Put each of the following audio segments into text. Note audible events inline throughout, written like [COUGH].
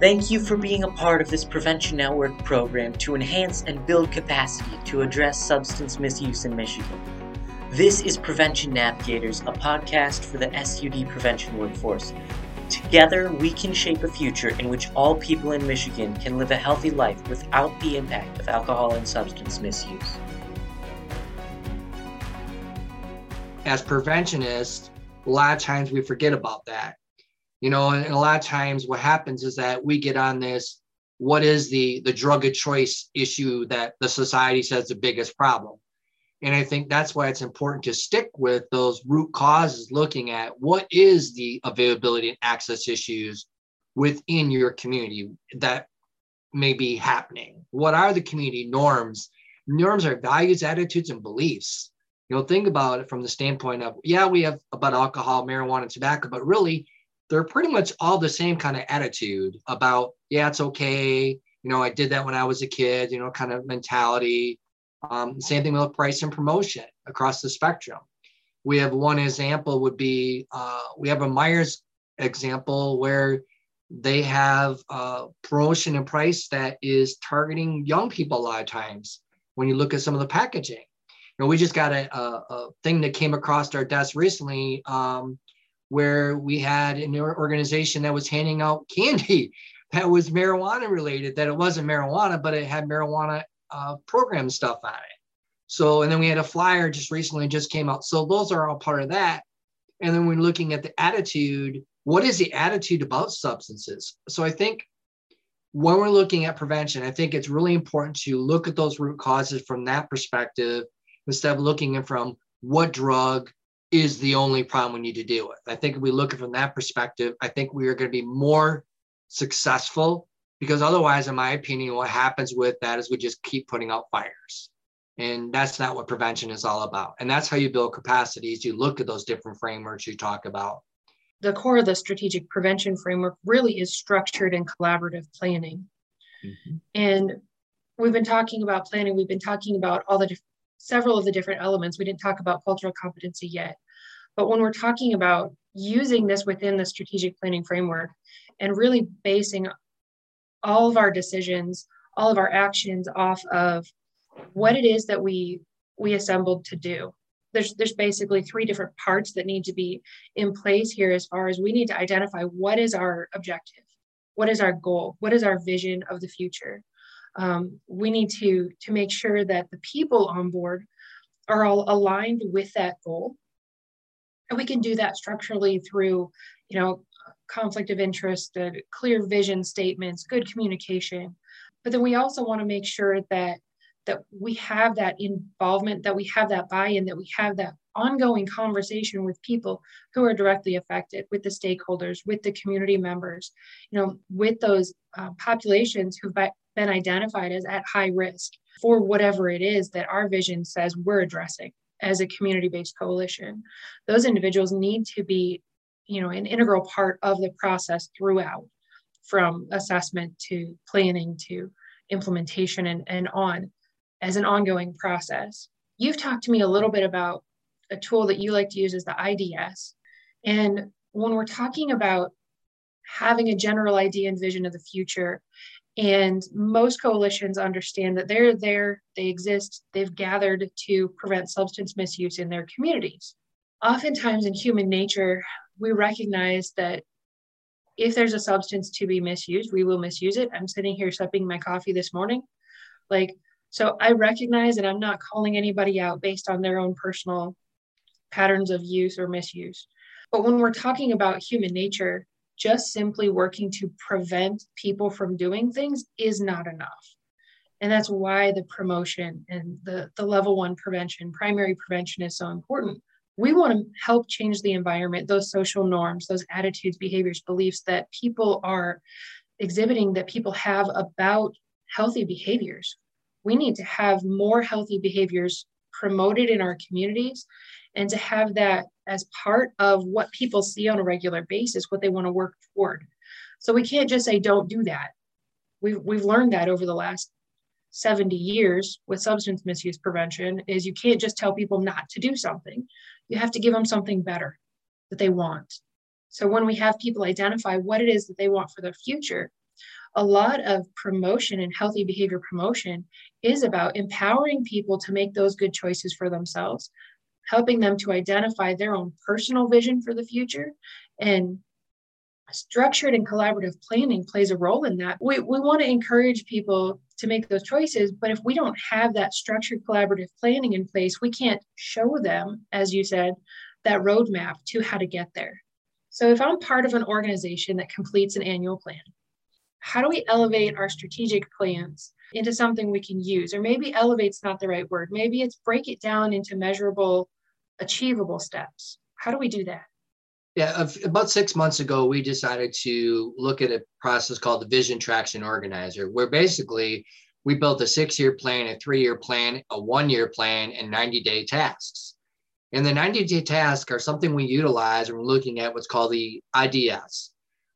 Thank you for being a part of this Prevention Network program to enhance and build capacity to address substance misuse in Michigan. This is Prevention Navigators, a podcast for the SUD prevention workforce. Together, we can shape a future in which all people in Michigan can live a healthy life without the impact of alcohol and substance misuse. As preventionists, a lot of times we forget about that you know and a lot of times what happens is that we get on this what is the the drug of choice issue that the society says the biggest problem? And i think that's why it's important to stick with those root causes looking at what is the availability and access issues within your community that may be happening? What are the community norms? Norms are values attitudes and beliefs. You know think about it from the standpoint of yeah we have about alcohol marijuana and tobacco but really they're pretty much all the same kind of attitude about, yeah, it's okay. You know, I did that when I was a kid, you know, kind of mentality. Um, same thing with price and promotion across the spectrum. We have one example would be uh, we have a Myers example where they have uh, promotion and price that is targeting young people a lot of times when you look at some of the packaging. You know, we just got a, a, a thing that came across our desk recently um, where we had an organization that was handing out candy [LAUGHS] that was marijuana related, that it wasn't marijuana, but it had marijuana uh, program stuff on it. So, and then we had a flyer just recently just came out. So those are all part of that. And then we're looking at the attitude. What is the attitude about substances? So I think when we're looking at prevention, I think it's really important to look at those root causes from that perspective instead of looking at from what drug, is the only problem we need to deal with. I think if we look at it from that perspective, I think we are going to be more successful because otherwise, in my opinion, what happens with that is we just keep putting out fires. And that's not what prevention is all about. And that's how you build capacities. You look at those different frameworks you talk about. The core of the strategic prevention framework really is structured and collaborative planning. Mm-hmm. And we've been talking about planning, we've been talking about all the several of the different elements. We didn't talk about cultural competency yet. But when we're talking about using this within the strategic planning framework and really basing all of our decisions, all of our actions off of what it is that we we assembled to do. There's there's basically three different parts that need to be in place here as far as we need to identify what is our objective, what is our goal, what is our vision of the future um, we need to to make sure that the people on board are all aligned with that goal. And we can do that structurally through you know conflict of interest clear vision statements good communication. But then we also want to make sure that that we have that involvement that we have that buy-in that we have that ongoing conversation with people who are directly affected with the stakeholders with the community members you know with those uh, populations who've been identified as at high risk for whatever it is that our vision says we're addressing as a community-based coalition. Those individuals need to be you know an integral part of the process throughout from assessment to planning to implementation and, and on as an ongoing process. You've talked to me a little bit about a tool that you like to use is the ids and when we're talking about having a general idea and vision of the future and most coalitions understand that they're there, they exist, they've gathered to prevent substance misuse in their communities. Oftentimes in human nature, we recognize that if there's a substance to be misused, we will misuse it. I'm sitting here sipping my coffee this morning. Like, so I recognize that I'm not calling anybody out based on their own personal patterns of use or misuse. But when we're talking about human nature, just simply working to prevent people from doing things is not enough. And that's why the promotion and the, the level one prevention, primary prevention is so important. We want to help change the environment, those social norms, those attitudes, behaviors, beliefs that people are exhibiting, that people have about healthy behaviors. We need to have more healthy behaviors promoted in our communities and to have that as part of what people see on a regular basis, what they want to work toward. So we can't just say, don't do that. We've, we've learned that over the last 70 years with substance misuse prevention is you can't just tell people not to do something. You have to give them something better that they want. So when we have people identify what it is that they want for their future, a lot of promotion and healthy behavior promotion is about empowering people to make those good choices for themselves, helping them to identify their own personal vision for the future. And structured and collaborative planning plays a role in that. We, we want to encourage people to make those choices, but if we don't have that structured collaborative planning in place, we can't show them, as you said, that roadmap to how to get there. So if I'm part of an organization that completes an annual plan, how do we elevate our strategic plans into something we can use? Or maybe elevate's not the right word. Maybe it's break it down into measurable, achievable steps. How do we do that? Yeah, about six months ago, we decided to look at a process called the Vision Traction Organizer, where basically we built a six year plan, a three year plan, a one year plan, and 90 day tasks. And the 90 day tasks are something we utilize when we're looking at what's called the IDS.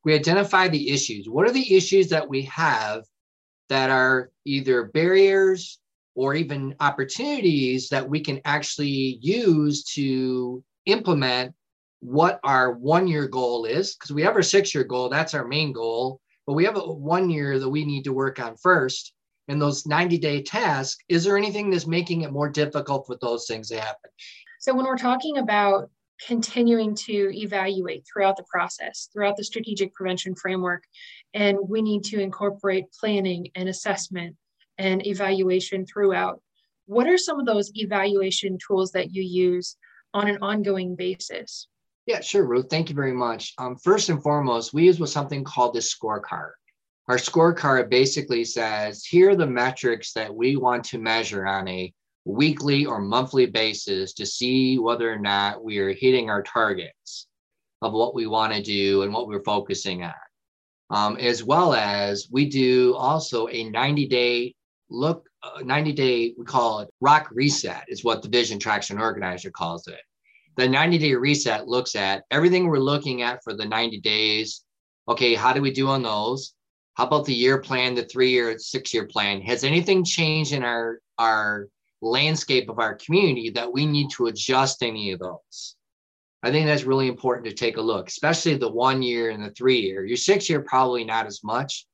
We identify the issues. What are the issues that we have that are either barriers or even opportunities that we can actually use to implement what our one year goal is? Because we have our six year goal, that's our main goal, but we have a one year that we need to work on first. And those 90 day tasks, is there anything that's making it more difficult for those things to happen? So when we're talking about continuing to evaluate throughout the process, throughout the strategic prevention framework, and we need to incorporate planning and assessment and evaluation throughout. What are some of those evaluation tools that you use on an ongoing basis? Yeah, sure, Ruth. Thank you very much. Um, first and foremost, we use with something called the scorecard. Our scorecard basically says here are the metrics that we want to measure on a weekly or monthly basis to see whether or not we are hitting our targets of what we want to do and what we're focusing on. Um, as well as we do also a 90 day look, uh, 90 day, we call it rock reset, is what the Vision Traction Organizer calls it. The 90 day reset looks at everything we're looking at for the 90 days. Okay, how do we do on those? How about the year plan, the three year, six year plan? Has anything changed in our, our landscape of our community that we need to adjust any of those. I think that's really important to take a look, especially the one year and the three year. Your six year, probably not as much,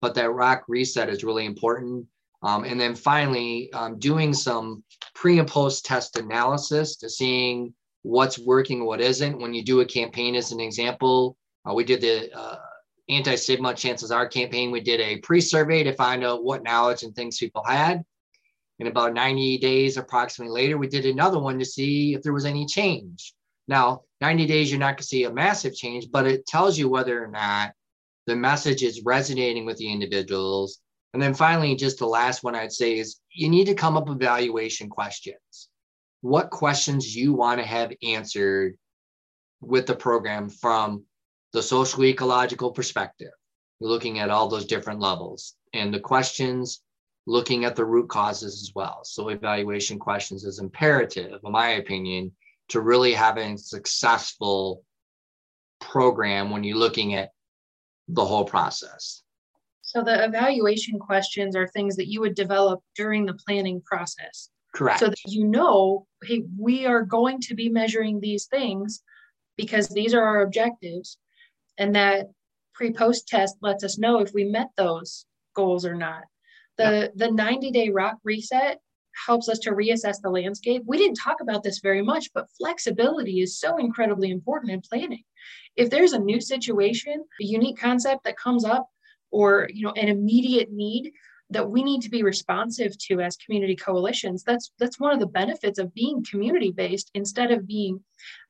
but that rock reset is really important. Um, and then finally, um, doing some pre and post test analysis to seeing what's working, what isn't. When you do a campaign, as an example, uh, we did the uh, anti stigma chances are campaign. We did a pre survey to find out what knowledge and things people had. And about 90 days approximately later, we did another one to see if there was any change. Now, 90 days, you're not going to see a massive change, but it tells you whether or not the message is resonating with the individuals. And then finally, just the last one I'd say is you need to come up with evaluation questions. What questions you want to have answered with the program from the social ecological perspective. You're looking at all those different levels. And the questions looking at the root causes as well. So evaluation questions is imperative, in my opinion, to really having a successful program when you're looking at the whole process. So the evaluation questions are things that you would develop during the planning process. Correct. So that you know, hey, we are going to be measuring these things because these are our objectives. And that pre-post test lets us know if we met those goals or not. The the 90 day rock reset helps us to reassess the landscape. We didn't talk about this very much, but flexibility is so incredibly important in planning. If there's a new situation, a unique concept that comes up, or you know, an immediate need that we need to be responsive to as community coalitions, that's that's one of the benefits of being community based instead of being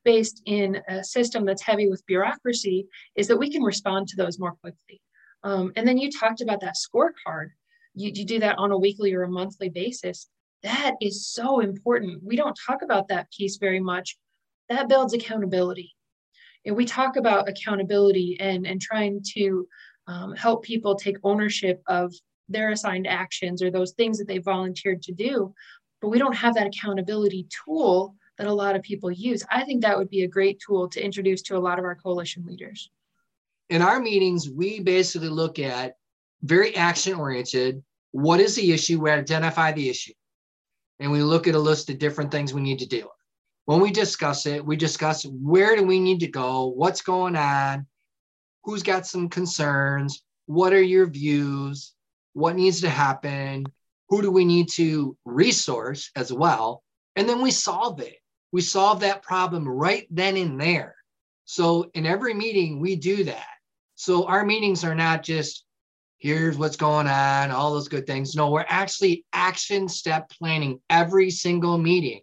based in a system that's heavy with bureaucracy, is that we can respond to those more quickly. Um, and then you talked about that scorecard you, you do that on a weekly or a monthly basis. That is so important. We don't talk about that piece very much. That builds accountability. And we talk about accountability and, and trying to um, help people take ownership of their assigned actions or those things that they volunteered to do. But we don't have that accountability tool that a lot of people use. I think that would be a great tool to introduce to a lot of our coalition leaders. In our meetings, we basically look at very action oriented. What is the issue? We identify the issue and we look at a list of different things we need to do. When we discuss it, we discuss where do we need to go, what's going on, who's got some concerns, what are your views? What needs to happen? Who do we need to resource as well? And then we solve it. We solve that problem right then and there. So in every meeting, we do that. So our meetings are not just here's what's going on, all those good things. No, we're actually action step planning every single meeting.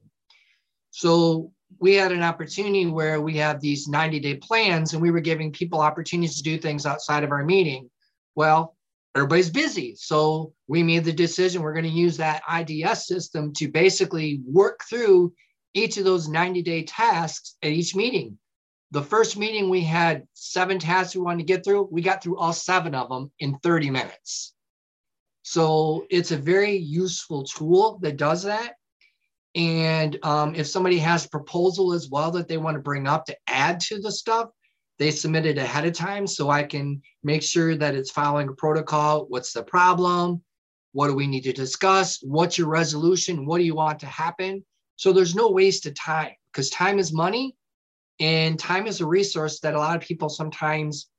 So we had an opportunity where we have these 90 day plans and we were giving people opportunities to do things outside of our meeting. Well, everybody's busy. So we made the decision we're going to use that IDS system to basically work through each of those 90 day tasks at each meeting. The first meeting we had seven tasks we wanted to get through. We got through all seven of them in 30 minutes. So it's a very useful tool that does that. And um, if somebody has a proposal as well that they want to bring up to add to the stuff, they submit it ahead of time so I can make sure that it's following a protocol. What's the problem? What do we need to discuss? What's your resolution? What do you want to happen? So there's no waste of time because time is money and time is a resource that a lot of people sometimes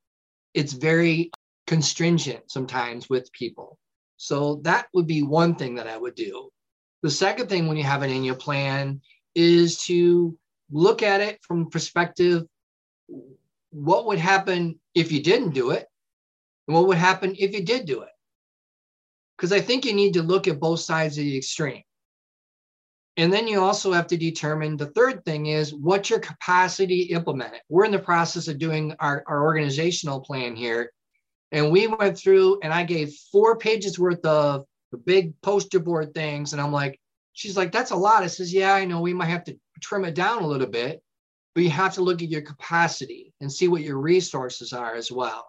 it's very constringent sometimes with people. So that would be one thing that I would do. The second thing when you have an annual plan is to look at it from perspective what would happen if you didn't do it and what would happen if you did do it because i think you need to look at both sides of the extreme and then you also have to determine the third thing is what's your capacity to implement it. We're in the process of doing our, our organizational plan here. And we went through and i gave four pages worth of the big poster board things. And i'm like she's like that's a lot. I says yeah i know. We might have to trim it down a little bit but you have to look at your capacity and see what your resources are as well.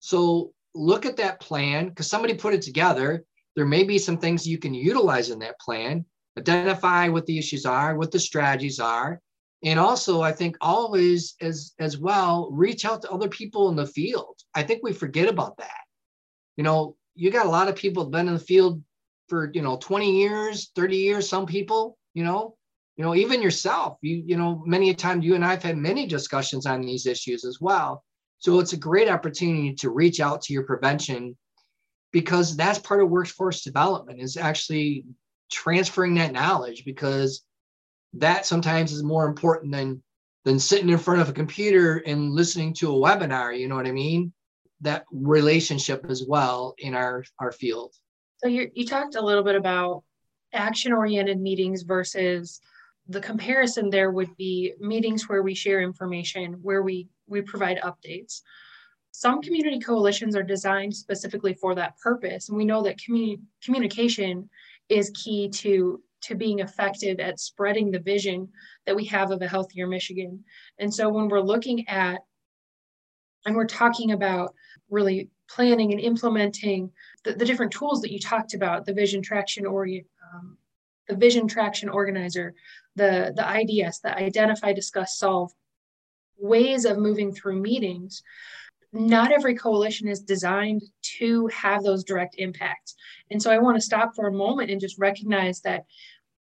So look at that plan because somebody put it together. There may be some things you can utilize in that plan, identify what the issues are, what the strategies are. And also, I think always as as well, reach out to other people in the field. I think we forget about that. You know, you got a lot of people that been in the field for, you know, 20 years, 30 years, some people, you know, you know even yourself you you know many a time you and i've had many discussions on these issues as well so it's a great opportunity to reach out to your prevention because that's part of workforce development is actually transferring that knowledge because that sometimes is more important than than sitting in front of a computer and listening to a webinar you know what i mean that relationship as well in our our field so you you talked a little bit about action oriented meetings versus the comparison there would be meetings where we share information, where we, we provide updates. Some community coalitions are designed specifically for that purpose. And we know that communi- communication is key to, to being effective at spreading the vision that we have of a healthier Michigan. And so when we're looking at and we're talking about really planning and implementing the, the different tools that you talked about, the vision traction or um, the vision traction organizer, the, the IDS, the identify, discuss, solve, ways of moving through meetings, not every coalition is designed to have those direct impacts. And so I want to stop for a moment and just recognize that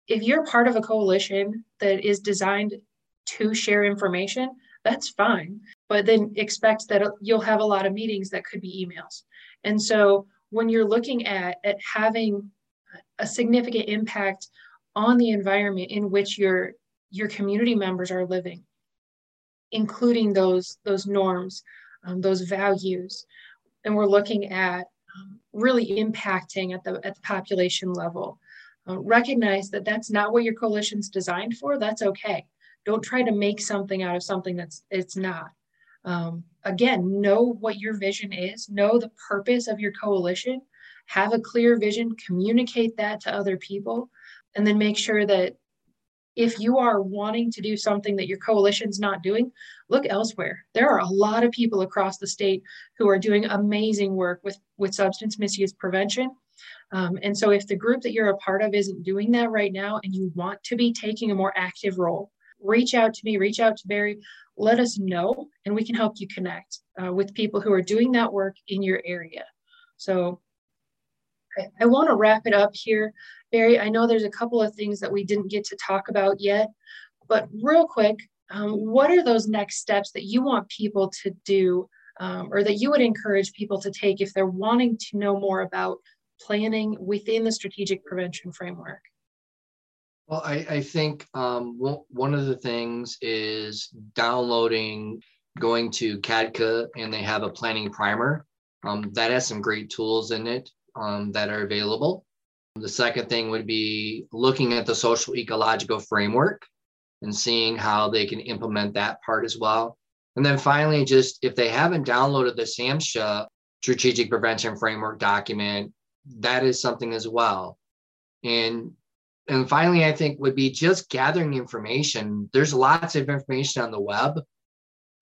if you're part of a coalition that is designed to share information, that's fine. But then expect that you'll have a lot of meetings that could be emails. And so when you're looking at, at having a significant impact on the environment in which your your community members are living including those those norms um, those values. And we're looking at um, really impacting at the at the population level. Uh, recognize that that's not what your coalition's designed for that's okay. Don't try to make something out of something that's it's not. Um, again know what your vision is know the purpose of your coalition have a clear vision communicate that to other people and then make sure that if you are wanting to do something that your coalition's not doing, look elsewhere. There are a lot of people across the state who are doing amazing work with, with substance misuse prevention. Um, and so, if the group that you're a part of isn't doing that right now and you want to be taking a more active role, reach out to me, reach out to Barry, let us know, and we can help you connect uh, with people who are doing that work in your area. So, I, I want to wrap it up here. Barry, I know there's a couple of things that we didn't get to talk about yet, but real quick, um, what are those next steps that you want people to do um, or that you would encourage people to take if they're wanting to know more about planning within the strategic prevention framework? Well, I, I think um, one of the things is downloading, going to CADCA, and they have a planning primer um, that has some great tools in it um, that are available. The second thing would be looking at the social ecological framework and seeing how they can implement that part as well. And then finally, just if they haven't downloaded the SAMHSA strategic prevention framework document, that is something as well. And and finally, I think would be just gathering information. There's lots of information on the web.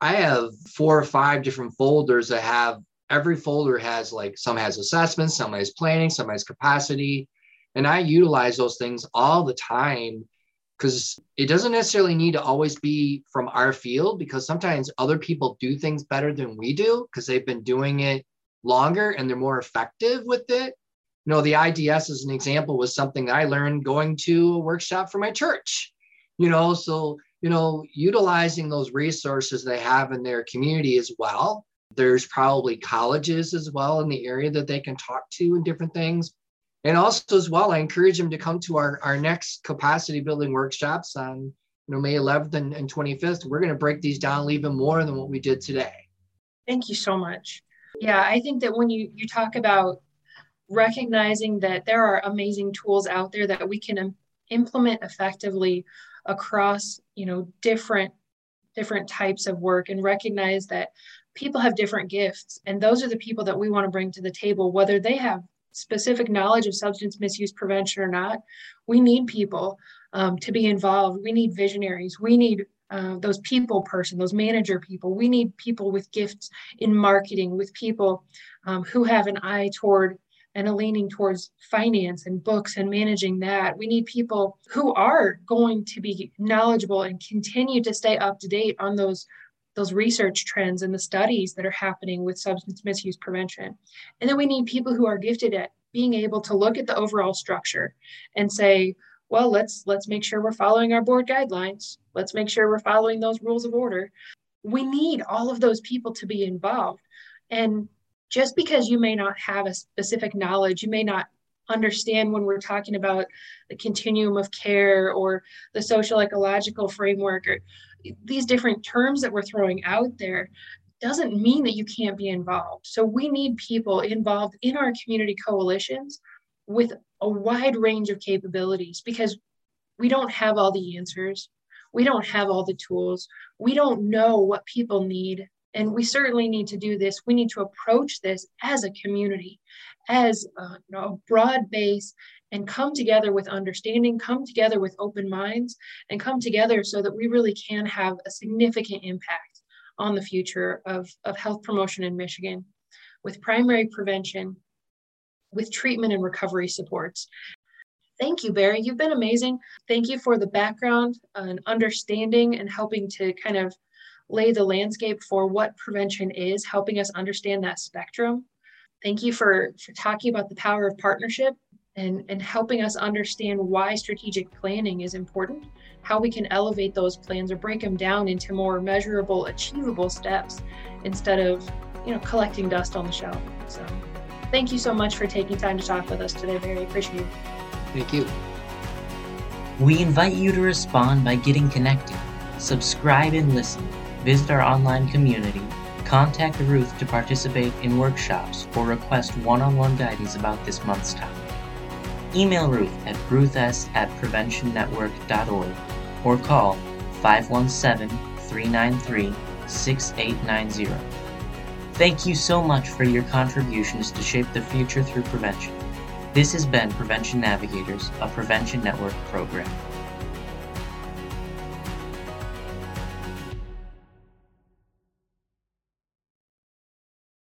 I have four or five different folders that have every folder has like some has assessments, some has planning, some has capacity. And I utilize those things all the time because it doesn't necessarily need to always be from our field because sometimes other people do things better than we do because they've been doing it longer and they're more effective with it. You know, the IDS as an example was something I learned going to a workshop for my church. You know, so you know, utilizing those resources they have in their community as well. There's probably colleges as well in the area that they can talk to and different things. And also as well, I encourage them to come to our, our next capacity building workshops on you know May 11th and, and 25th. We're going to break these down even more than what we did today. Thank you so much. Yeah, I think that when you you talk about recognizing that there are amazing tools out there that we can implement effectively across you know different different types of work and recognize that people have different gifts and those are the people that we want to bring to the table whether they have specific knowledge of substance misuse prevention or not. We need people um, to be involved. We need visionaries. We need uh, those people person those manager people. We need people with gifts in marketing with people um, who have an eye toward and a leaning towards finance and books and managing that. We need people who are going to be knowledgeable and continue to stay up to date on those those research trends and the studies that are happening with substance misuse prevention. And then we need people who are gifted at being able to look at the overall structure and say, well, let's let's make sure we're following our board guidelines. Let's make sure we're following those rules of order. We need all of those people to be involved. And just because you may not have a specific knowledge, you may not understand when we're talking about the continuum of care or the social ecological framework or these different terms that we're throwing out there doesn't mean that you can't be involved. So we need people involved in our community coalitions with a wide range of capabilities because we don't have all the answers. We don't have all the tools. We don't know what people need and we certainly need to do this. We need to approach this as a community, as a, you know, a broad base, and come together with understanding, come together with open minds, and come together so that we really can have a significant impact on the future of, of health promotion in Michigan with primary prevention, with treatment and recovery supports. Thank you, Barry. You've been amazing. Thank you for the background uh, and understanding and helping to kind of lay the landscape for what prevention is, helping us understand that spectrum. Thank you for, for talking about the power of partnership and, and helping us understand why strategic planning is important, how we can elevate those plans or break them down into more measurable, achievable steps instead of, you know, collecting dust on the shelf. So thank you so much for taking time to talk with us today. Very appreciate it. Thank you. We invite you to respond by getting connected, subscribe and listen visit our online community, contact Ruth to participate in workshops or request one on one guidance about this month's topic. Email Ruth at ruths at preventionnetwork.org or call 517 393 6890. Thank you so much for your contributions to shape the future through prevention. This has been Prevention Navigators, a Prevention Network program.